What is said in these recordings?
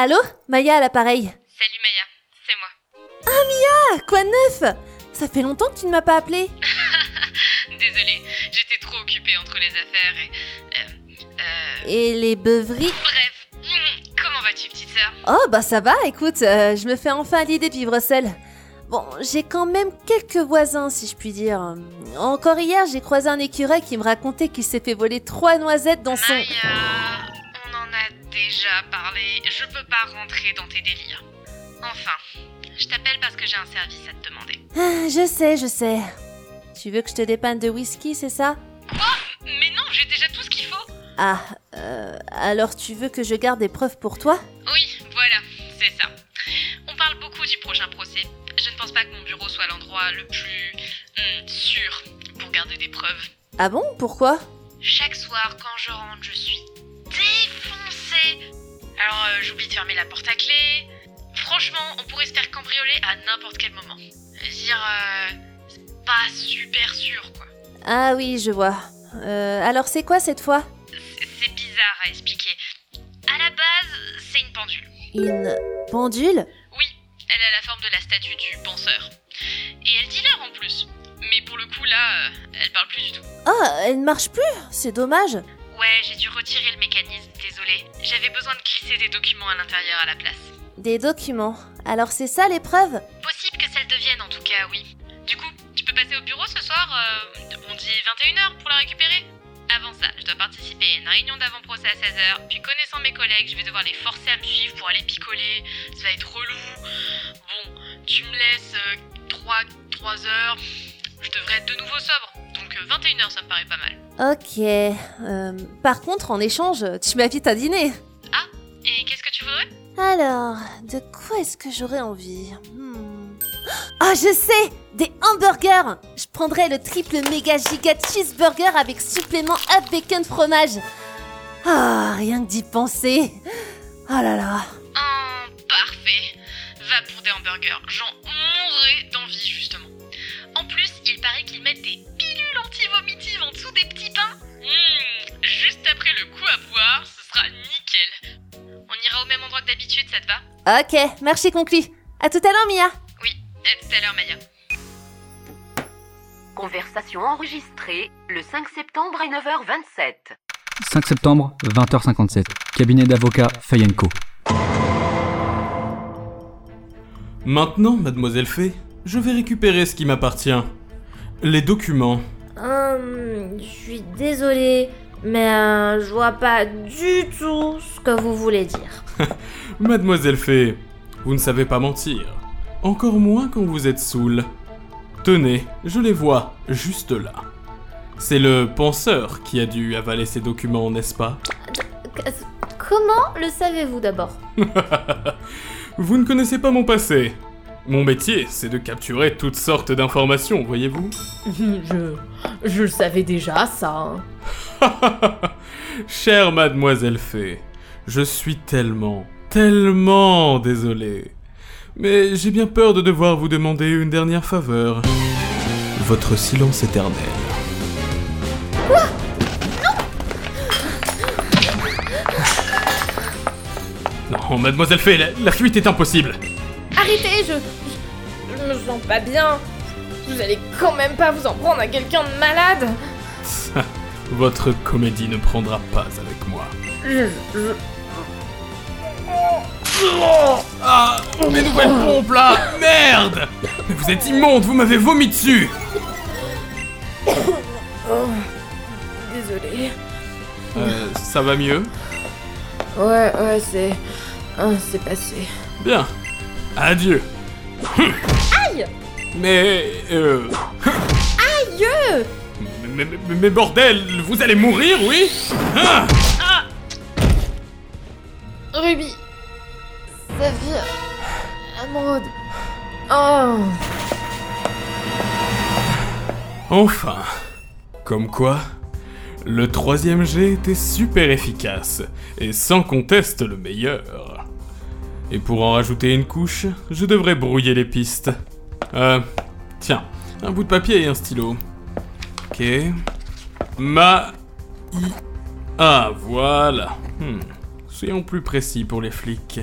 Allô? Maya à l'appareil. Salut Maya, c'est moi. Ah, quoi de neuf? Ça fait longtemps que tu ne m'as pas appelé. Désolée, j'étais trop occupée entre les affaires et... Euh, euh, Et les beuveries Bref, hum, comment vas-tu petite sœur? Oh, bah ça va, écoute, euh, je me fais enfin l'idée de vivre seule. Bon, j'ai quand même quelques voisins, si je puis dire. Encore hier, j'ai croisé un écureuil qui me racontait qu'il s'est fait voler trois noisettes dans son... Maya, déjà parlé, je peux pas rentrer dans tes délires. Enfin, je t'appelle parce que j'ai un service à te demander. Ah, je sais, je sais. Tu veux que je te dépanne de whisky, c'est ça? Mais non, j'ai déjà tout ce qu'il faut Ah, euh, alors tu veux que je garde des preuves pour toi? Oui, voilà, c'est ça. On parle beaucoup du prochain procès. Je ne pense pas que mon bureau soit l'endroit le plus hum, sûr pour garder des preuves. Ah bon? Pourquoi? Chaque soir, quand je rentre, je suis défoncée. Alors, euh, j'oublie de fermer la porte à clé. Franchement, on pourrait se faire cambrioler à n'importe quel moment. Je veux dire, euh, c'est pas super sûr, quoi. Ah oui, je vois. Euh, alors c'est quoi cette fois? C'est- C'est bizarre à expliquer. À la base, c'est une pendule. Une pendule? Oui, elle a la forme de la statue du penseur. Et elle dit l'heure en plus. Mais pour le coup, là, euh, elle parle plus du tout. Ah, elle ne marche plus? C'est dommage. Ouais, j'ai dû retirer le mécanisme, désolé. J'avais besoin de glisser des documents à l'intérieur à la place. Des documents. Alors c'est ça l'épreuve? Possible que ça le devienne en tout cas, oui. Du coup, tu peux passer au bureau ce soir euh, On dit 21h pour la récupérer? Avant ça, je dois participer à une réunion d'avant-procès à 16h, puis connaissant mes collègues, je vais devoir les forcer à me suivre pour aller picoler. Ça va être relou. Bon, tu me laisses 3, 3 heures. Je devrais être de nouveau sobre. Donc 21h, ça me paraît pas mal. Ok. Euh, par contre, en échange, tu m'invites à dîner. Et qu'est-ce que tu voudrais? Alors, de quoi est-ce que j'aurais envie? Hmm. Ah, je sais Des hamburgers Je prendrais le triple méga giga cheeseburger avec supplément up bacon fromage. Ah, rien que d'y penser. Oh là là. Oh, parfait. Va pour des hamburgers. J'en mourrais d'envie, justement. En plus, il paraît qu'ils mettent des après le coup à boire, ce sera nickel. On ira au même endroit que d'habitude, ça te va Ok, marché conclu. À tout à l'heure, Mia. Oui, à tout à l'heure, Maya. Conversation enregistrée le 5 septembre à 9h27. 5 septembre, 20h57. Cabinet d'avocat Fayenco. Maintenant, mademoiselle Fay, je vais récupérer ce qui m'appartient. Les documents. Hum, je suis désolée, mais euh, je vois pas du tout ce que vous voulez dire. Mademoiselle Fay, vous ne savez pas mentir. Encore moins quand vous êtes saoul. Tenez, je les vois, juste là. C'est le penseur qui a dû avaler ces documents, n'est-ce pas? Comment le savez-vous d'abord? Vous ne connaissez pas mon passé. Mon métier, c'est de capturer toutes sortes d'informations, voyez-vous Je. Je le savais déjà, ça. hein. Chère mademoiselle Fay, je suis tellement, tellement désolé. Mais j'ai bien peur de devoir vous demander une dernière faveur. Votre silence éternel. Non, mademoiselle Fay, la, la fuite est impossible. Arrêtez, je, je. Je me sens pas bien. Vous allez quand même pas vous en prendre à quelqu'un de malade. Votre comédie ne prendra pas avec moi. Je. je- Ah, mes nouvelles pompes là Merde Mais vous êtes immonde, vous m'avez vomi dessus Désolée. Euh, ça va mieux? Ouais, ouais, c'est. ah, c'est passé. Bien. Adieu. Aïe Mais... Euh... Aïe Mais, mais- mais- mais bordel, vous allez mourir, oui Ah Ruby. Saphir. Amrode. Oh. Enfin. Comme quoi, le troisième G était super efficace, et sans conteste le meilleur. Et pour en rajouter une couche, je devrais brouiller les pistes. Euh... Tiens, un bout de papier et un stylo. Ok. Ma... I... Ah, voilà. Hmm. Soyons plus précis pour les flics.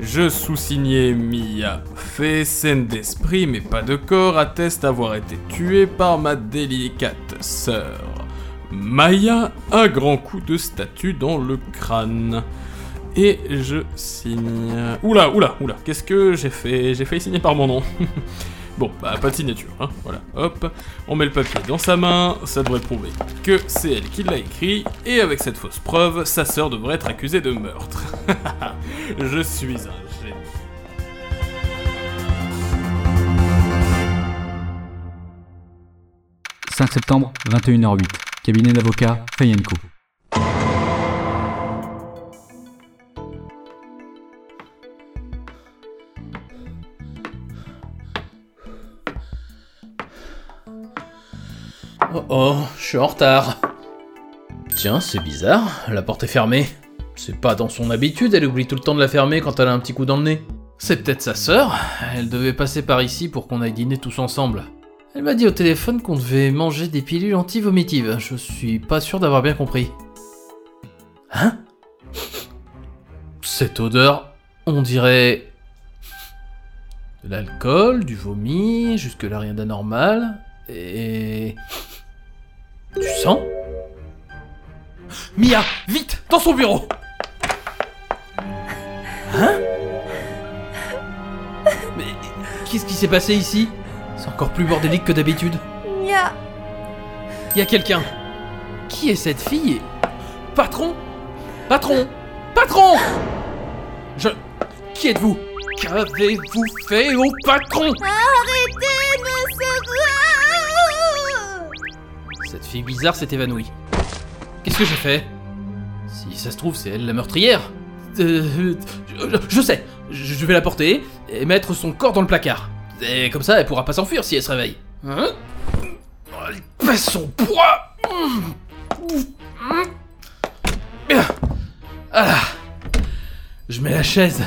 Je sous-signé Mia fait scène d'esprit mais pas de corps atteste avoir été tué par ma délicate sœur. Maya, un grand coup de statue dans le crâne. Et je signe. Oula, oula, oula, qu'est-ce que j'ai fait? J'ai fait signer par mon nom. bon, bah pas de signature, hein. Voilà, hop, on met le papier dans sa main, ça devrait prouver que c'est elle qui l'a écrit, et avec cette fausse preuve, sa sœur devrait être accusée de meurtre. je suis un génie. « 5 septembre, 21h08. Cabinet d'avocat, Fayenco. Oh je suis en retard. Tiens, c'est bizarre, la porte est fermée. C'est pas dans son habitude, elle oublie tout le temps de la fermer quand elle a un petit coup dans le nez. C'est peut-être sa sœur, elle devait passer par ici pour qu'on aille dîner tous ensemble. Elle m'a dit au téléphone qu'on devait manger des pilules anti-vomitives, je suis pas sûr d'avoir bien compris. Hein? Cette odeur, on dirait... De l'alcool, du vomi, jusque-là rien d'anormal, et... Du sang Mia, vite, dans son bureau. Hein Mais qu'est-ce qui s'est passé ici? C'est encore plus bordélique que d'habitude. Nya. Il y a quelqu'un. Qui est cette fille? Patron? Patron? Patron! Je... Qui êtes-vous? Qu'avez-vous fait au patron? Arrêtez, bizarre s'est évanouie. Qu'est-ce que j'ai fait? Si ça se trouve, c'est elle la meurtrière. Euh, je, sais, je vais la porter et mettre son corps dans le placard. Et comme ça, elle pourra pas s'enfuir si elle se réveille. Hein? Elle pèse son poids Voilà. Je mets la chaise,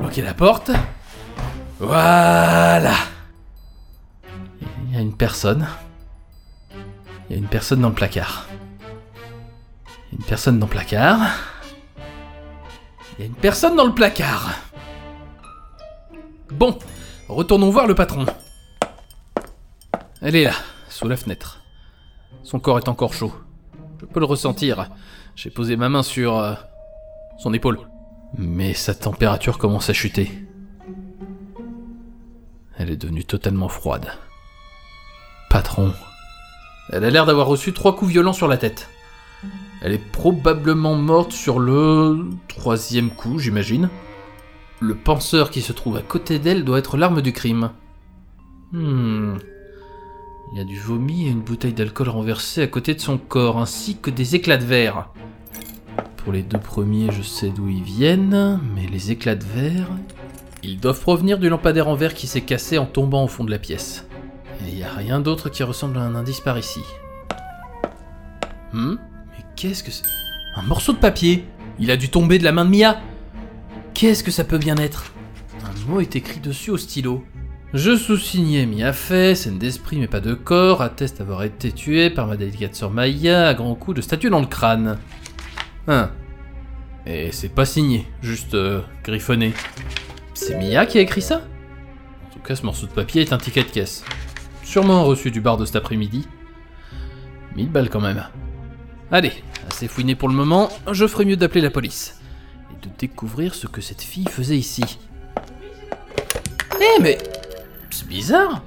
bloquer la porte. Voilà. Il y a une personne. Il y a une personne dans le placard. Il y a une personne dans le placard. Il y a une personne dans le placard. Bon, retournons voir le patron. Elle est là, sous la fenêtre. Son corps est encore chaud. Je peux le ressentir. J'ai posé ma main sur euh, son épaule. Mais sa température commence à chuter. Elle est devenue totalement froide. Patron. Elle a l'air d'avoir reçu trois coups violents sur la tête. Elle est probablement morte sur le troisième coup, j'imagine. Le penseur qui se trouve à côté d'elle doit être l'arme du crime. Hmm. Il y a du vomi et une bouteille d'alcool renversée à côté de son corps, ainsi que des éclats de verre. Pour les deux premiers, je sais d'où ils viennent, mais les éclats de verre... Ils doivent provenir du lampadaire en verre qui s'est cassé en tombant au fond de la pièce. Et il n'y a rien d'autre qui ressemble à un indice par ici. Hmm? Mais qu'est-ce que c'est? Un morceau de papier Il a dû tomber de la main de Mia Qu'est-ce que ça peut bien être? Un mot est écrit dessus au stylo. Je sous-signais Mia fait, scène d'esprit mais pas de corps, atteste avoir été tué par ma délicate sœur Maya à grands coups de statue dans le crâne. Hein? Et c'est pas signé, juste euh, griffonné. C'est Mia qui a écrit ça? En tout cas, ce morceau de papier est un ticket de caisse. Sûrement reçu du bar de cet après-midi. 1000 balles quand même. Allez, assez fouiné pour le moment, je ferais mieux d'appeler la police. Et de découvrir ce que cette fille faisait ici. Eh mais... C'est bizarre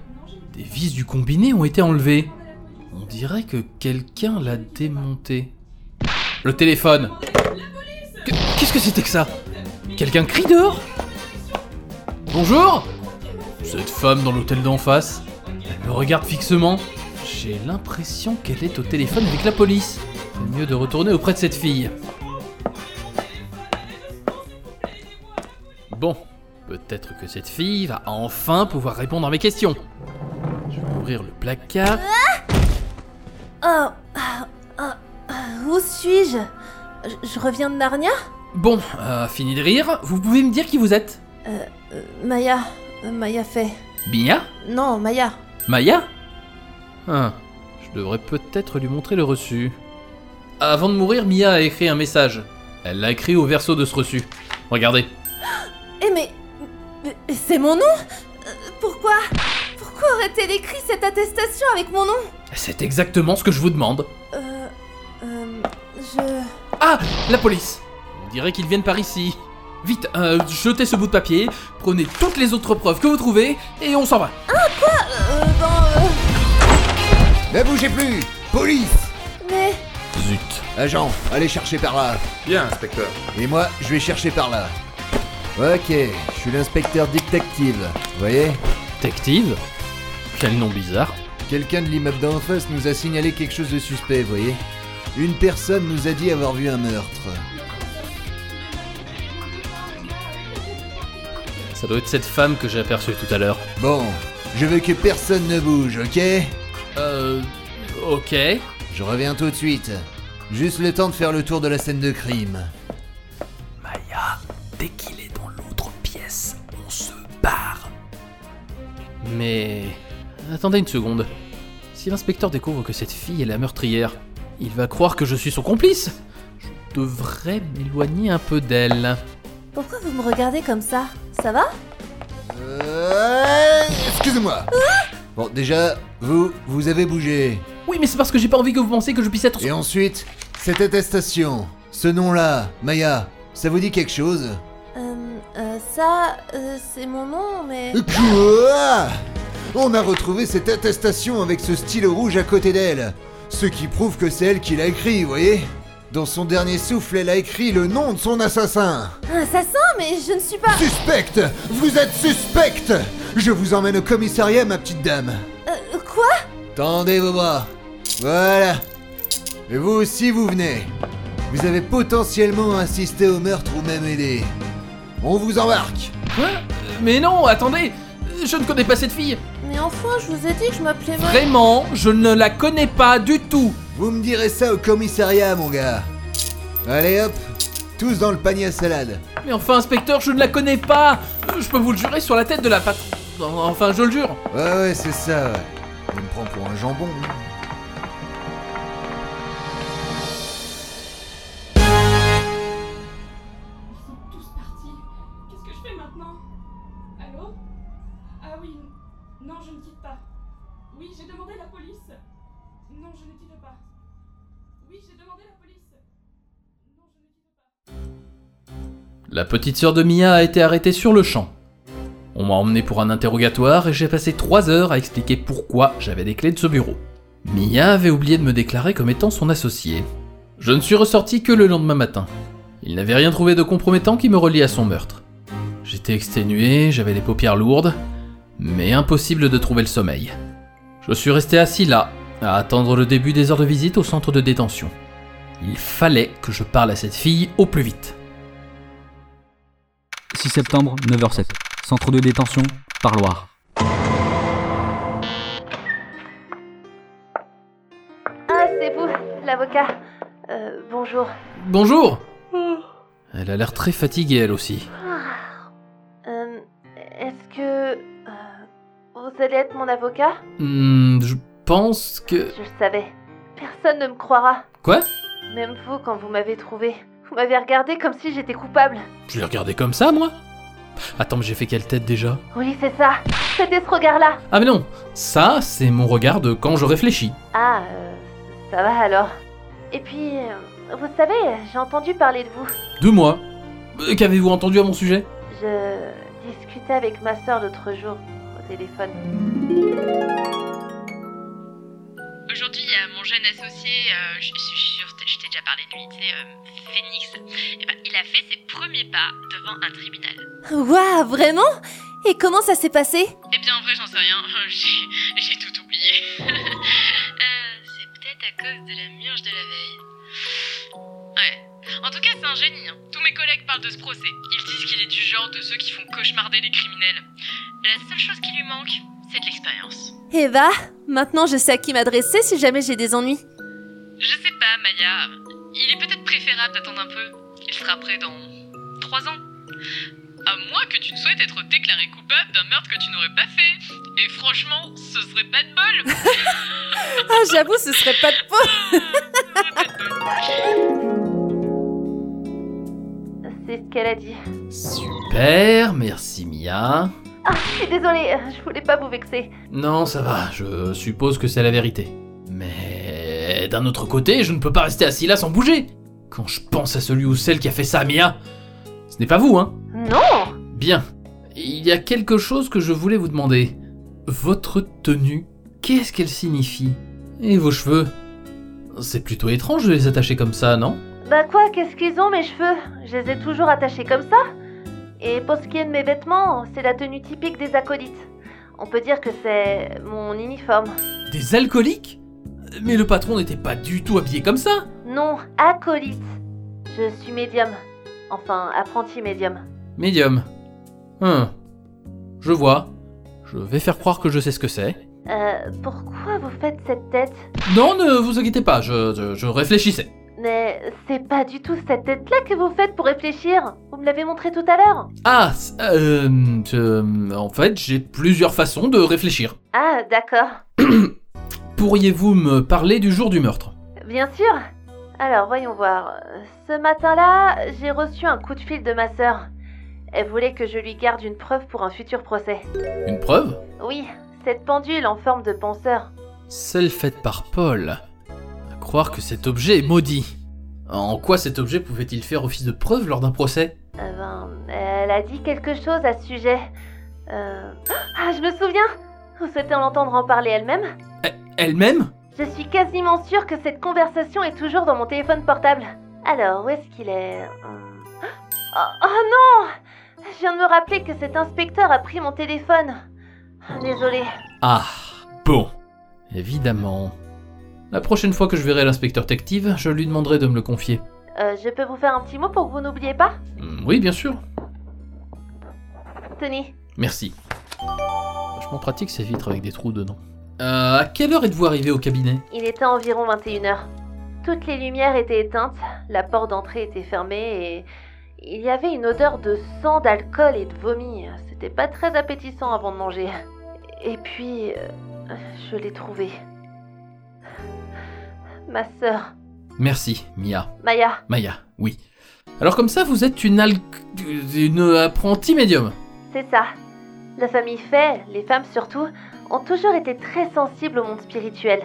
Des vis du combiné ont été enlevées. On dirait que quelqu'un l'a démonté. Le téléphone Que- Qu'est-ce que c'était que ça? Quelqu'un crie dehors? Bonjour Cette femme dans l'hôtel d'en face, elle me regarde fixement. J'ai l'impression qu'elle est au téléphone avec la police. C'est mieux de retourner auprès de cette fille. Bon, peut-être que cette fille va enfin pouvoir répondre à mes questions. Je vais ouvrir le placard. Oh, ah, ah, ah, où suis-je? Je, je reviens de Narnia? Bon, euh, fini de rire, vous pouvez me dire qui vous êtes? Euh, Maya, euh, Maya fait. Mia? Non, Maya. Maya? Ah, je devrais peut-être lui montrer le reçu. Avant de mourir, Mia a écrit un message. Elle l'a écrit au verso de ce reçu. Regardez. Eh mais... c'est mon nom? Pourquoi Pourquoi aurait-elle écrit cette attestation avec mon nom? C'est exactement ce que je vous demande. Euh... Euh... Je... Ah La police On dirait qu'ils viennent par ici. Vite, euh, jetez ce bout de papier, prenez toutes les autres preuves que vous trouvez, et on s'en va. Euh... Ne bougez plus Police Mais... Zut. Agent, allez chercher par là. Bien, inspecteur. Et moi, je vais chercher par là. Ok, je suis l'inspecteur détective. Vous voyez Détective Quel nom bizarre. Quelqu'un de l'immeuble d'en face nous a signalé quelque chose de suspect, vous voyez Une personne nous a dit avoir vu un meurtre. Ça doit être cette femme que j'ai aperçue tout à l'heure. Bon, je veux que personne ne bouge, ok Euh... Ok. Je reviens tout de suite. Juste le temps de faire le tour de la scène de crime. Maya, dès qu'il est dans l'autre pièce, on se barre. Mais... Attendez une seconde. Si l'inspecteur découvre que cette fille est la meurtrière, il va croire que je suis son complice. Je devrais m'éloigner un peu d'elle. Pourquoi vous me regardez comme ça? Ça va? Euh... Excusez-moi. Bon, déjà, vous, vous avez bougé. Oui, mais c'est parce que j'ai pas envie que vous pensiez que je puisse être... Et ensuite, cette attestation, ce nom-là, Maya, ça vous dit quelque chose? Euh... euh ça... Euh, c'est mon nom, mais... Quoi On a retrouvé cette attestation avec ce stylo rouge à côté d'elle. Ce qui prouve que c'est elle qui l'a écrit, vous voyez? Dans son dernier souffle, elle a écrit le nom de son assassin. Un assassin Mais je ne suis pas... Suspecte Vous êtes suspecte Je vous emmène au commissariat, ma petite dame. Euh... Quoi? Tendez vos bras. Voilà. Et vous aussi, vous venez. Vous avez potentiellement assisté au meurtre ou même aidé. On vous embarque. Quoi? Mais non, attendez Je ne connais pas cette fille Mais enfin, je vous ai dit que je m'appelais... Ma- Vraiment, je ne la connais pas du tout Vous me direz ça au commissariat, mon gars. Allez hop, tous dans le panier à salade. Mais enfin, inspecteur, je ne la connais pas Je peux vous le jurer sur la tête de la pat... Enfin, je le jure Ouais, ouais, c'est ça, ouais. Il me prend pour un jambon. hein. tous partis. Qu'est-ce que je fais maintenant? Allô? Ah oui. Non, je ne quitte pas. Oui, j'ai demandé la police. Non, je ne quitte pas. Oui, j'ai demandé la police. Non, je ne quitte pas. La petite sœur de Mia a été arrêtée sur le champ. On m'a emmené pour un interrogatoire et j'ai passé 3 heures à expliquer pourquoi j'avais des clés de ce bureau. Mia avait oublié de me déclarer comme étant son associé. Je ne suis ressorti que le lendemain matin. Il n'avait rien trouvé de compromettant qui me relie à son meurtre. J'étais exténué, j'avais les paupières lourdes, mais impossible de trouver le sommeil. Je suis resté assis là, à attendre le début des heures de visite au centre de détention. Il fallait que je parle à cette fille au plus vite. 6 septembre, 9h07. Centre de détention, Parloir. Ah, c'est vous, l'avocat. Euh, bonjour. Bonjour Elle a l'air très fatiguée elle aussi. Euh, est-ce que... euh, vous allez être mon avocat? Hmm, je pense que... Je le savais. Personne ne me croira. Quoi? Même vous, quand vous m'avez trouvé. Vous m'avez regardé comme si j'étais coupable. Je l'ai regardé comme ça moi Attends, mais j'ai fait quelle tête déjà Oui, c'est ça. C'était ce regard-là. Ah mais non, ça c'est mon regard de quand je réfléchis. Ah, euh, ça va alors. Et puis, euh, vous savez, j'ai entendu parler de vous. De moi Euh, Qu'avez-vous entendu à mon sujet? Je discutais avec ma soeur l'autre jour au téléphone. Aujourd'hui, il y a mon jeune associé, euh, je je suis sûre, je t'ai déjà parlé de lui, tu sais, euh, Phoenix. Eh ben, il a fait ses premiers pas devant un tribunal. Waouh, vraiment? Et comment ça s'est passé? Eh bien, en vrai, j'en sais rien, j'ai tout oublié. Euh, c'est peut-être à cause de la murge de la veille. Ouais. En tout cas, c'est un génie. hein. Tous mes collègues parlent de ce procès. Ils disent qu'il est du genre de ceux qui font cauchemarder les criminels. La seule chose qui lui manque, c'est de l'expérience. Eva, maintenant je sais à qui m'adresser si jamais j'ai des ennuis. Je sais pas, Maya. Il est peut-être préférable d'attendre un peu. Il sera prêt dans ans. À moins que tu ne souhaites être déclaré coupable d'un meurtre que tu n'aurais pas fait. Et franchement, ce serait pas de bol. Ah, j'avoue, ce serait pas de peau. C'est qu'elle a dit. Super, merci Mia. Ah, je suis désolée, je voulais pas vous vexer. Non, ça va, je suppose que c'est la vérité. Mais d'un autre côté, je ne peux pas rester assis là sans bouger. Quand je pense à celui ou celle qui a fait ça à Mia, ce n'est pas vous, hein Non Bien. Il y a quelque chose que je voulais vous demander. Votre tenue, qu'est-ce qu'elle signifie? Et vos cheveux? C'est plutôt étrange de les attacher comme ça, non? Bah quoi, qu'est-ce qu'ils ont mes cheveux? Je les ai toujours attachés comme ça. Et pour ce qui est de mes vêtements, c'est la tenue typique des acolytes. On peut dire que c'est mon uniforme. Des alcooliques? Mais le patron n'était pas du tout habillé comme ça Non, acolyte. Je suis médium. Enfin, apprenti médium. Médium. Hum. Je vois. Je vais faire croire que je sais ce que c'est. Euh, pourquoi vous faites cette tête? Non, ne vous inquiétez pas, je, je, je réfléchissais. Mais c'est pas du tout cette tête-là que vous faites pour réfléchir. Vous me l'avez montré tout à l'heure. Ah, euh, je- en fait, j'ai plusieurs façons de réfléchir. Ah, d'accord. Pourriez-vous me parler du jour du meurtre? Bien sûr. Alors, voyons voir. Ce matin-là, j'ai reçu un coup de fil de ma sœur. Elle voulait que je lui garde une preuve pour un futur procès. Une preuve? Oui, cette pendule en forme de penseur. Celle faite par Paul. À croire que cet objet est maudit. En quoi cet objet pouvait-il faire office de preuve lors d'un procès? Euh, ben, elle a dit quelque chose à ce sujet. Euh... Ah, je me souviens Vous souhaitez l'entendre en parler elle-même Elle-même? Je suis quasiment sûre que cette conversation est toujours dans mon téléphone portable. Alors, où est-ce qu'il est, Hum. oh, oh non Je viens de me rappeler que cet inspecteur a pris mon téléphone. Désolée. Ah, bon. Évidemment. La prochaine fois que je verrai l'inspecteur Tective, je lui demanderai de me le confier. Euh, je peux vous faire un petit mot pour que vous n'oubliez pas? Hmm, Oui, bien sûr. Tenez. Merci. Vachement pratique ces vitres avec des trous dedans. Euh, à quelle heure êtes-vous arrivé au cabinet? Il était environ 21h. Toutes les lumières étaient éteintes, la porte d'entrée était fermée et il y avait une odeur de sang, d'alcool et de vomi. C'était pas très appétissant avant de manger. Et puis, euh, je l'ai trouvé. Ma sœur, Merci, Mia. Maya. Maya, oui. Alors comme ça, vous êtes une al... une apprentie médium? C'est ça. La famille Fay, les femmes surtout, ont toujours été très sensibles au monde spirituel.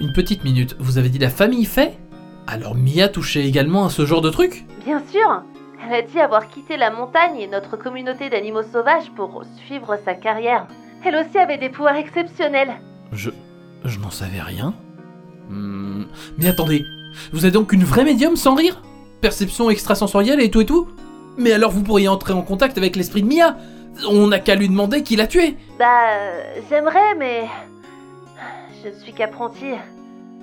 Une petite minute, vous avez dit la famille fait Alors Mia touchait également à ce genre de truc? Bien sûr Elle a dit avoir quitté la montagne et notre communauté d'animaux sauvages pour suivre sa carrière. Elle aussi avait des pouvoirs exceptionnels. Je... je n'en savais rien. Hmm, Mais attendez, vous êtes donc une vraie médium sans rire? Perception extrasensorielle et tout et tout? Mais alors vous pourriez entrer en contact avec l'esprit de Mia? On n'a qu'à lui demander qui l'a tué Bah, euh, j'aimerais, mais... Je ne suis qu'apprenti.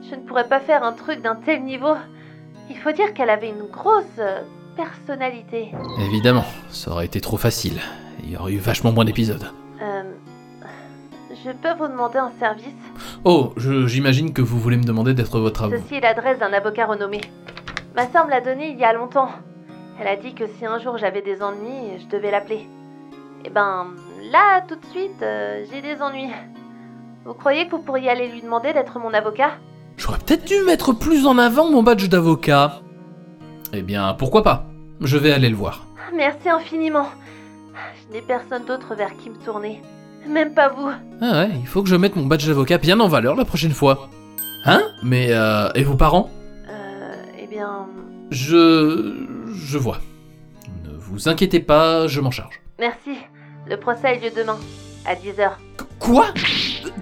Je ne pourrais pas faire un truc d'un tel niveau. Il faut dire qu'elle avait une grosse euh, personnalité. Évidemment, ça aurait été trop facile. Il y aurait eu vachement moins d'épisodes. Euh, je peux vous demander un service? Oh, je- j'imagine que vous voulez me demander d'être votre avocat. Ceci est l'adresse d'un avocat renommé. Ma sœur me l'a donné il y a longtemps. Elle a dit que si un jour j'avais des ennuis, je devais l'appeler. Et ben, là, tout de suite, euh, j'ai des ennuis. Vous croyez que vous pourriez aller lui demander d'être mon avocat? J'aurais peut-être dû mettre plus en avant mon badge d'avocat. Eh bien, pourquoi pas? Je vais aller le voir. Merci infiniment. Je n'ai personne d'autre vers qui me tourner. Même pas vous. Ah ouais, il faut que je mette mon badge d'avocat bien en valeur la prochaine fois. Hein? Mais euh, et vos parents? Euh, eh bien, Je... je vois. Ne vous inquiétez pas, je m'en charge. merci. Le procès a lieu demain, à 10h. Quoi?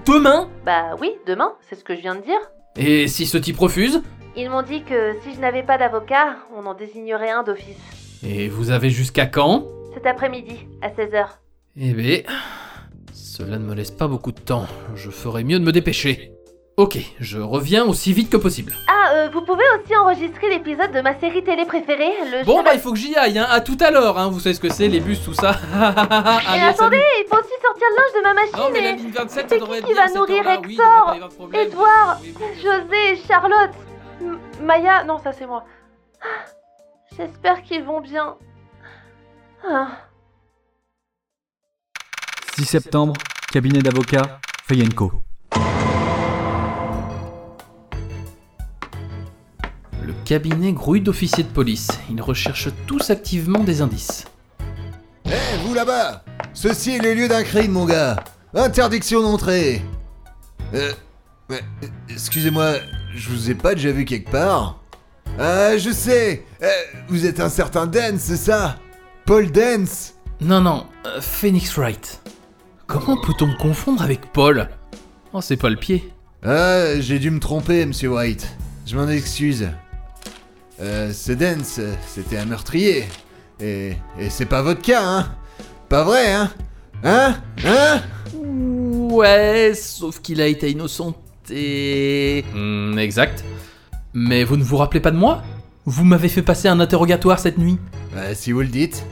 Demain? Bah oui, demain, c'est ce que je viens de dire. Et si ce type refuse? Ils m'ont dit que si je n'avais pas d'avocat, on en désignerait un d'office. Et vous avez jusqu'à quand? Cet après-midi, à 16h. Eh ben... Cela ne me laisse pas beaucoup de temps. Je ferais mieux de me dépêcher. Ok, je reviens aussi vite que possible. Ah, euh, vous pouvez aussi enregistrer l'épisode de ma série télé préférée, le Bon cheval- bah il faut que j'y aille, hein. À tout à l'heure, hein. Vous savez ce que c'est, les bus, tout ça. Et Allez, attendez, salut. il faut aussi sortir le linge de ma machine Non mais la et- ligne 27, ça C'est qui qui va nourrir. Oui, Hector. Edouard Oui, oui. José, Charlotte, M- Maya, non ça c'est moi. Ah, J'espère qu'ils vont bien. Ah. 6 septembre, cabinet d'avocat, Feyenco. Cabinet grouille d'officiers de police. Ils recherchent tous activement des indices. Eh, vous là-bas Ceci est le lieu d'un crime, mon gars Interdiction d'entrée Euh. mais, Excusez-moi, je vous ai pas déjà vu quelque part Ah, je sais Euh, Vous êtes un certain Dance, c'est ça? Paul Dance? Non, non, euh, Phoenix Wright. Comment peut-on me confondre avec Paul? Oh, c'est pas le pied. Ah, j'ai dû me tromper, monsieur White. Je m'en excuse. Euh, ce Dance, euh, c'était un meurtrier. Et, et c'est pas votre cas, hein Pas vrai, hein Hein Hein Ouais, sauf qu'il a été innocenté. Hmm, exact. Mais vous ne vous rappelez pas de moi? Vous m'avez fait passer un interrogatoire cette nuit. Bah, si vous le dites.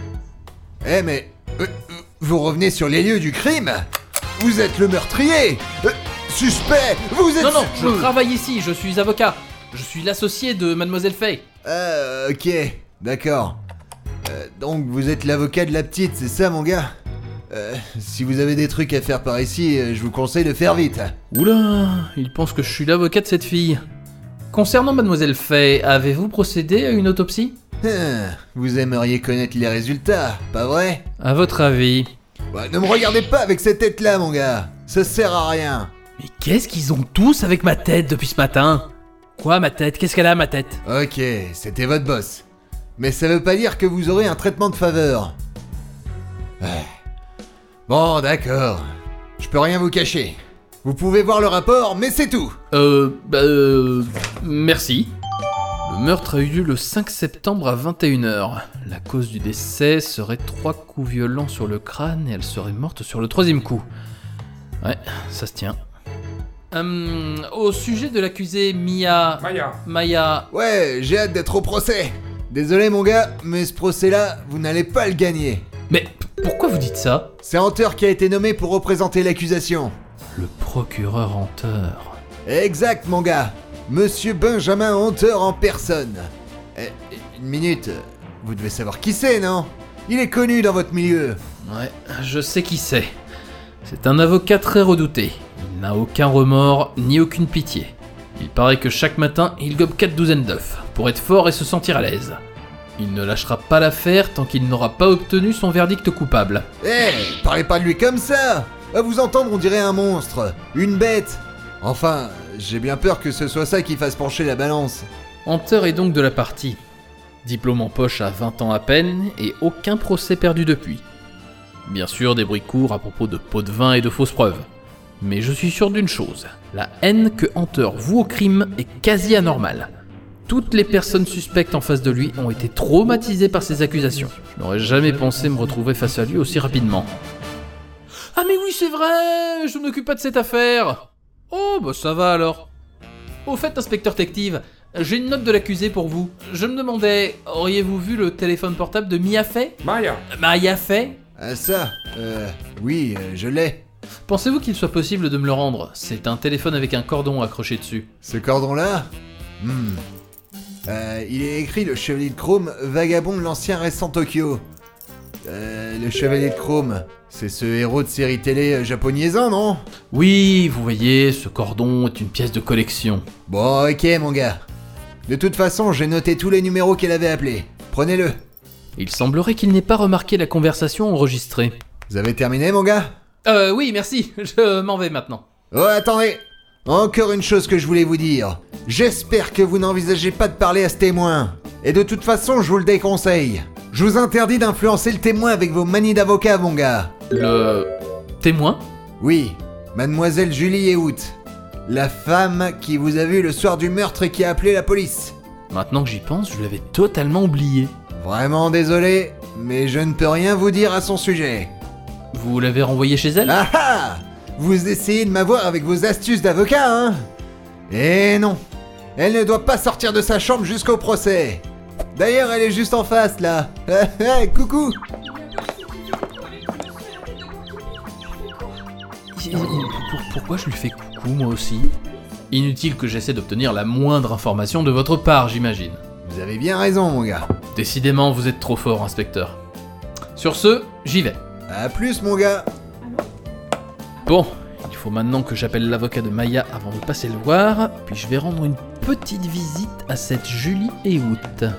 Eh, mais. euh, euh, vous revenez sur les lieux du crime Vous êtes le meurtrier Euh, Suspect Vous êtes. Non, non, je Euh, travaille ici, je suis avocat. Je suis l'associé de Mademoiselle Fay. Ah, ok, d'accord. Euh, donc vous êtes l'avocat de la petite, c'est ça, mon gars? Euh, Si vous avez des trucs à faire par ici, euh, je vous conseille de faire vite. Oula, il pense que je suis l'avocat de cette fille. Concernant Mademoiselle Fay, avez-vous procédé à une autopsie? Ah, vous aimeriez connaître les résultats, pas vrai? À votre avis Ouais, Ne me regardez pas avec cette tête-là, mon gars. Ça sert à rien. Mais qu'est-ce qu'ils ont tous avec ma tête depuis ce matin? Quoi, ma tête? Qu'est-ce qu'elle a, ma tête? Ok, c'était votre boss. Mais ça veut pas dire que vous aurez un traitement de faveur. Ouais. Bon, d'accord. Je peux rien vous cacher. Vous pouvez voir le rapport, mais c'est tout. Euh, bah, euh, merci. Le meurtre a eu lieu le 5 septembre à 21h. La cause du décès serait trois coups violents sur le crâne et elle serait morte sur le troisième coup. Ouais, ça se tient. Hum, au sujet de l'accusée Mia... Maya. Maya... Ouais, j'ai hâte d'être au procès. Désolé, mon gars, mais ce procès-là, vous n'allez pas le gagner. Mais pourquoi vous dites ça? C'est Hunter qui a été nommé pour représenter l'accusation. Le procureur Hunter... Exact, mon gars. Monsieur Benjamin Hunter en personne. Eh, une minute, vous devez savoir qui c'est, non? Il est connu dans votre milieu. Ouais, je sais qui c'est. C'est un avocat très redouté. Il n'a aucun remords ni aucune pitié. Il paraît que chaque matin, il gobe quatre douzaines d'œufs pour être fort et se sentir à l'aise. Il ne lâchera pas l'affaire tant qu'il n'aura pas obtenu son verdict coupable. Eh, parlez pas de lui comme ça À vous entendre, on dirait un monstre, une bête. Enfin, j'ai bien peur que ce soit ça qui fasse pencher la balance. Hunter est donc de la partie. Diplôme en poche à 20 ans à peine et aucun procès perdu depuis. Bien sûr, des bruits courts à propos de pots de vin et de fausses preuves. Mais je suis sûr d'une chose, la haine que Hunter voue au crime est quasi anormale. Toutes les personnes suspectes en face de lui ont été traumatisées par ces accusations. Je n'aurais jamais pensé me retrouver face à lui aussi rapidement. Ah mais oui c'est vrai, je m'occupe pas de cette affaire. Oh bah ça va alors. Au fait, inspecteur détective, j'ai une note de l'accusé pour vous. Je me demandais, auriez-vous vu le téléphone portable de Mia Fey Maya. Maya Fey Ah ça Euh, oui, euh, je l'ai. Pensez-vous qu'il soit possible de me le rendre? C'est un téléphone avec un cordon accroché dessus. Ce cordon-là? Hmm. Euh, il est écrit le chevalier de Chrome, vagabond de l'ancien récent Tokyo. Euh, le chevalier de Chrome, c'est ce héros de série télé euh, japonisant, non? Oui, vous voyez, ce cordon est une pièce de collection. Bon, ok, mon gars. De toute façon, j'ai noté tous les numéros qu'elle avait appelés. Prenez-le. Il semblerait qu'il n'ait pas remarqué la conversation enregistrée. Vous avez terminé, mon gars? Euh, oui, merci, je m'en vais maintenant. Oh, attendez Encore une chose que je voulais vous dire. J'espère que vous n'envisagez pas de parler à ce témoin. Et de toute façon, je vous le déconseille. Je vous interdis d'influencer le témoin avec vos manies d'avocat, mon gars. Le... témoin? Oui, mademoiselle Julie Ehout. La femme qui vous a vu le soir du meurtre et qui a appelé la police. Maintenant que j'y pense, je l'avais totalement oublié. Vraiment désolé, mais je ne peux rien vous dire à son sujet. Vous l'avez renvoyé chez elle Ah ah Vous essayez de m'avoir avec vos astuces d'avocat, hein Eh non Elle ne doit pas sortir de sa chambre jusqu'au procès D'ailleurs, elle est juste en face, là Coucou Il- il- pour- Pourquoi je lui fais coucou moi aussi? Inutile que j'essaie d'obtenir la moindre information de votre part, j'imagine. Vous avez bien raison, mon gars. Décidément, vous êtes trop fort, inspecteur. Sur ce, j'y vais. À plus, mon gars Bon, il faut maintenant que j'appelle l'avocat de Maya avant de passer le voir, puis je vais rendre une petite visite à cette Julie Ewood.